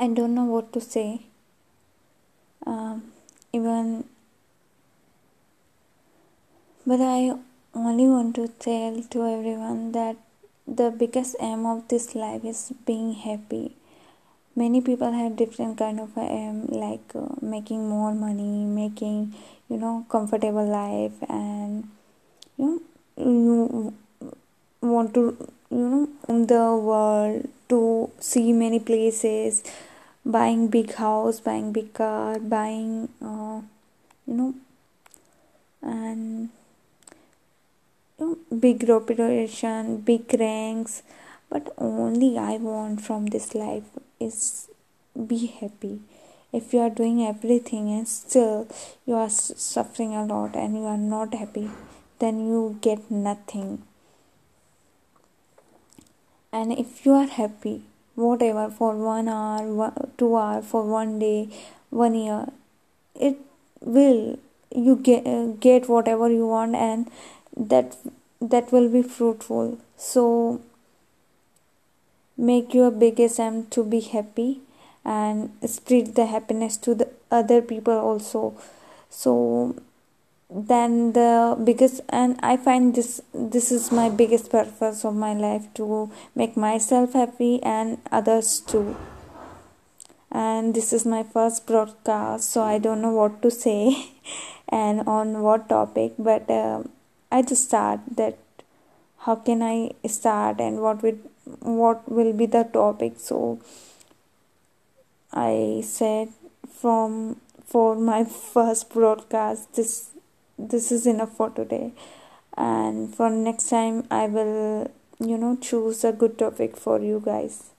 I don't know what to say. Um, even, but I only want to tell to everyone that the biggest aim of this life is being happy. Many people have different kind of aim, like uh, making more money, making you know comfortable life, and you know you want to you know in the world to see many places buying big house buying big car buying uh, you know and you know, big reputation big ranks. But only i want from this life is be happy. If you are doing everything and still you are suffering a lot and you are not happy then you get nothing. And if you are happy whatever for one hour two hour for one day one year. It will you get uh, get whatever you want and that that will be fruitful. So make your biggest aim to be happy and spread the happiness to the other people also. So then the biggest and i find this this is my biggest purpose of my life to make myself happy and others too. And this is my first broadcast so i don't know what to say and on what topic but uh, i just start that how can i start and what will what will be the topic? So i said from for my first broadcast this this is enough for today. And for next time i will you know choose a good topic for you guys